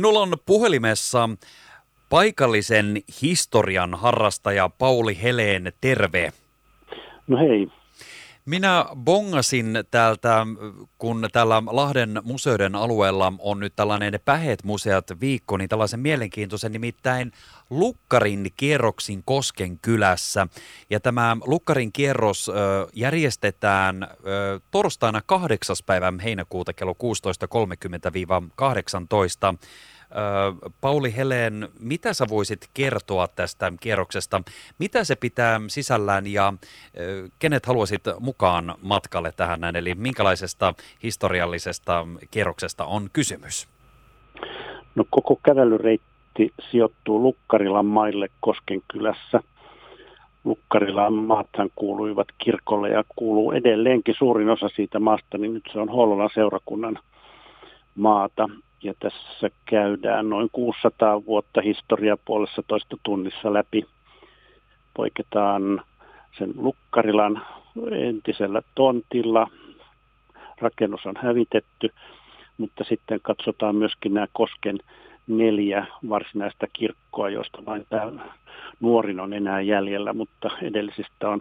Minulla on puhelimessa paikallisen historian harrastaja Pauli Heleen, terve. No hei. Minä bongasin täältä, kun täällä Lahden museoiden alueella on nyt tällainen Pähet-museat viikko, niin tällaisen mielenkiintoisen nimittäin Lukkarin kierroksin Kosken kylässä. Ja tämä Lukkarin kierros ö, järjestetään ö, torstaina 8. päivä heinäkuuta kello 16.30-18. Pauli Heleen, mitä sä voisit kertoa tästä kierroksesta? Mitä se pitää sisällään ja kenet haluaisit mukaan matkalle tähän näin? Eli minkälaisesta historiallisesta kierroksesta on kysymys? No koko kävelyreitti sijoittuu Lukkarilan maille Koskenkylässä. Lukkarilan maathan kuuluivat kirkolle ja kuuluu edelleenkin suurin osa siitä maasta, niin nyt se on Hollolan seurakunnan maata ja tässä käydään noin 600 vuotta historia puolessa toista tunnissa läpi. Poiketaan sen Lukkarilan entisellä tontilla. Rakennus on hävitetty, mutta sitten katsotaan myöskin nämä Kosken neljä varsinaista kirkkoa, joista vain tämä nuorin on enää jäljellä, mutta edellisistä on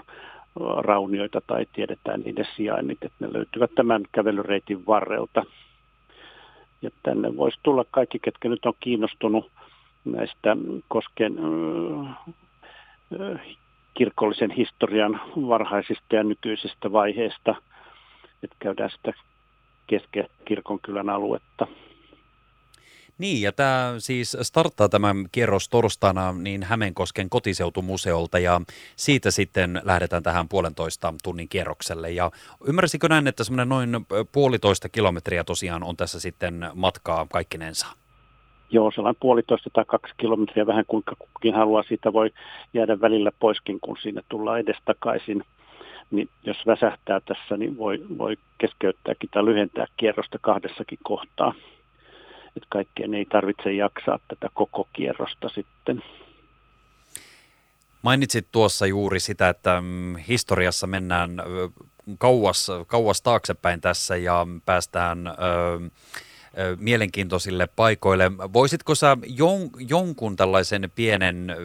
raunioita tai tiedetään niiden sijainnit, että ne löytyvät tämän kävelyreitin varrelta. Ja tänne voisi tulla kaikki, ketkä nyt on kiinnostunut näistä Kosken kirkollisen historian varhaisista ja nykyisistä vaiheista, että käydään sitä keske kirkonkylän aluetta. Niin, ja tämä siis starttaa tämä kierros torstaina niin Hämeenkosken kotiseutumuseolta ja siitä sitten lähdetään tähän puolentoista tunnin kierrokselle. Ja ymmärsikö näin, että semmoinen noin puolitoista kilometriä tosiaan on tässä sitten matkaa kaikkinensa? Joo, sellainen puolitoista tai kaksi kilometriä, vähän kuinka kukin haluaa. Siitä voi jäädä välillä poiskin, kun sinne tullaan edestakaisin. Niin jos väsähtää tässä, niin voi, voi keskeyttääkin tai lyhentää kierrosta kahdessakin kohtaa että kaikkien ei tarvitse jaksaa tätä koko kierrosta sitten. Mainitsit tuossa juuri sitä, että mm, historiassa mennään kauas, kauas taaksepäin tässä ja päästään ö, ö, mielenkiintoisille paikoille. Voisitko sä jon, jonkun tällaisen pienen,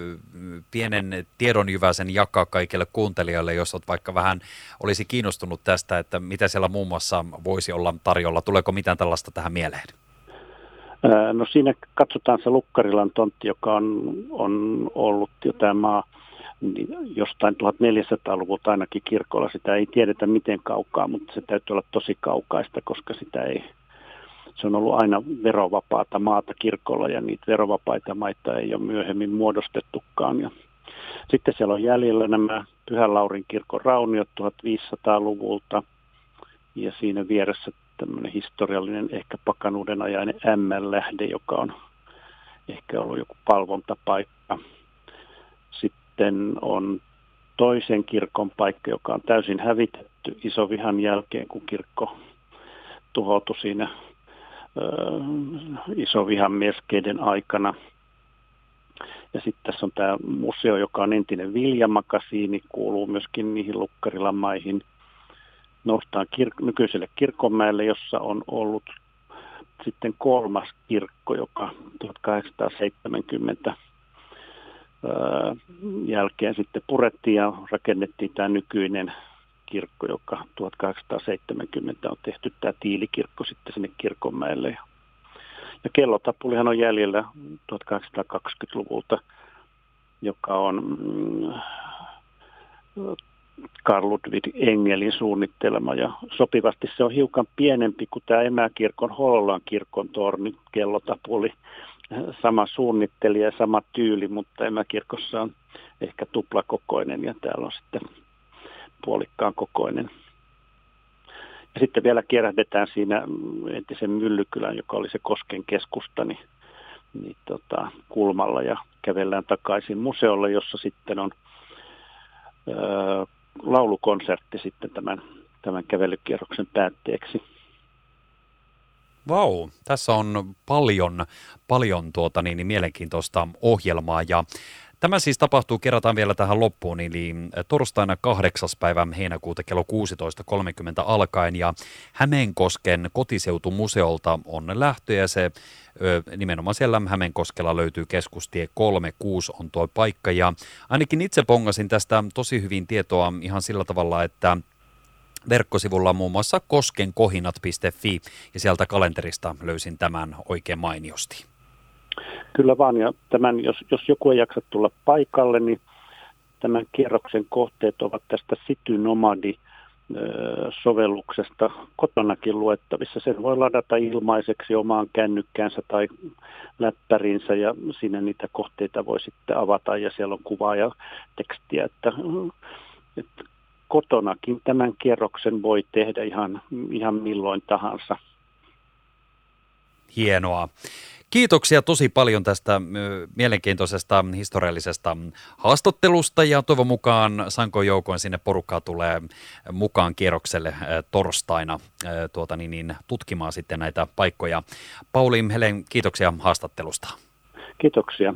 pienen tiedonjyväisen jakaa kaikille kuuntelijoille, jos olet vaikka vähän olisi kiinnostunut tästä, että mitä siellä muun muassa voisi olla tarjolla? Tuleeko mitään tällaista tähän mieleen? No siinä katsotaan se Lukkarilan tontti, joka on, on ollut jo tämä maa niin jostain 1400-luvulta ainakin kirkolla. Sitä ei tiedetä miten kaukaa, mutta se täytyy olla tosi kaukaista, koska sitä ei, se on ollut aina verovapaata maata kirkolla ja niitä verovapaita maita ei ole myöhemmin muodostettukaan. Ja sitten siellä on jäljellä nämä Pyhän Laurin kirkon rauniot 1500-luvulta ja siinä vieressä tämmöinen historiallinen ehkä pakanuuden ajainen M-lähde, joka on ehkä ollut joku palvontapaikka. Sitten on toisen kirkon paikka, joka on täysin hävitetty isovihan jälkeen, kun kirkko tuhoutui siinä isovihan mieskeiden aikana. Ja sitten tässä on tämä museo, joka on entinen viljamakasiini, kuuluu myöskin niihin Lukkarilan maihin – noustaan kir- nykyiselle kirkonmäelle, jossa on ollut sitten kolmas kirkko, joka 1870 jälkeen sitten purettiin ja rakennettiin tämä nykyinen kirkko, joka 1870 on tehty tämä tiilikirkko sitten sinne kirkonmäelle. Ja kellotapulihan on jäljellä 1820-luvulta, joka on mm, Karl Ludwig Engelin suunnittelema ja sopivasti se on hiukan pienempi kuin tämä emäkirkon Hollolan kirkon torni kellotapuli. Sama suunnittelija ja sama tyyli, mutta emäkirkossa on ehkä tuplakokoinen ja täällä on sitten puolikkaan kokoinen. Ja sitten vielä kierrähdetään siinä entisen Myllykylän, joka oli se Kosken keskusta, niin, niin tota, kulmalla ja kävellään takaisin museolle, jossa sitten on öö, laulukonsertti sitten tämän, tämän kävelykierroksen päätteeksi. Vau, tässä on paljon, paljon tuota niin, niin mielenkiintoista ohjelmaa ja Tämä siis tapahtuu, kerrataan vielä tähän loppuun, eli torstaina 8. päivä heinäkuuta kello 16.30 alkaen ja Hämeenkosken kotiseutumuseolta on lähtö ja se nimenomaan siellä Hämeenkoskella löytyy keskustie 36 on tuo paikka ja ainakin itse pongasin tästä tosi hyvin tietoa ihan sillä tavalla, että verkkosivulla muun muassa koskenkohinat.fi ja sieltä kalenterista löysin tämän oikein mainiosti. Kyllä vaan, ja tämän, jos, jos joku ei jaksa tulla paikalle, niin tämän kierroksen kohteet ovat tästä City Nomadi sovelluksesta kotonakin luettavissa. Sen voi ladata ilmaiseksi omaan kännykkäänsä tai läppärinsä ja siinä niitä kohteita voi sitten avata ja siellä on kuvaa ja tekstiä, että, että kotonakin tämän kierroksen voi tehdä ihan, ihan milloin tahansa. Hienoa. Kiitoksia tosi paljon tästä mielenkiintoisesta historiallisesta haastattelusta ja toivon mukaan Sanko joukoin sinne porukkaa tulee mukaan kierrokselle torstaina tuota, niin, niin, tutkimaan sitten näitä paikkoja. Pauli Helen, kiitoksia haastattelusta. Kiitoksia.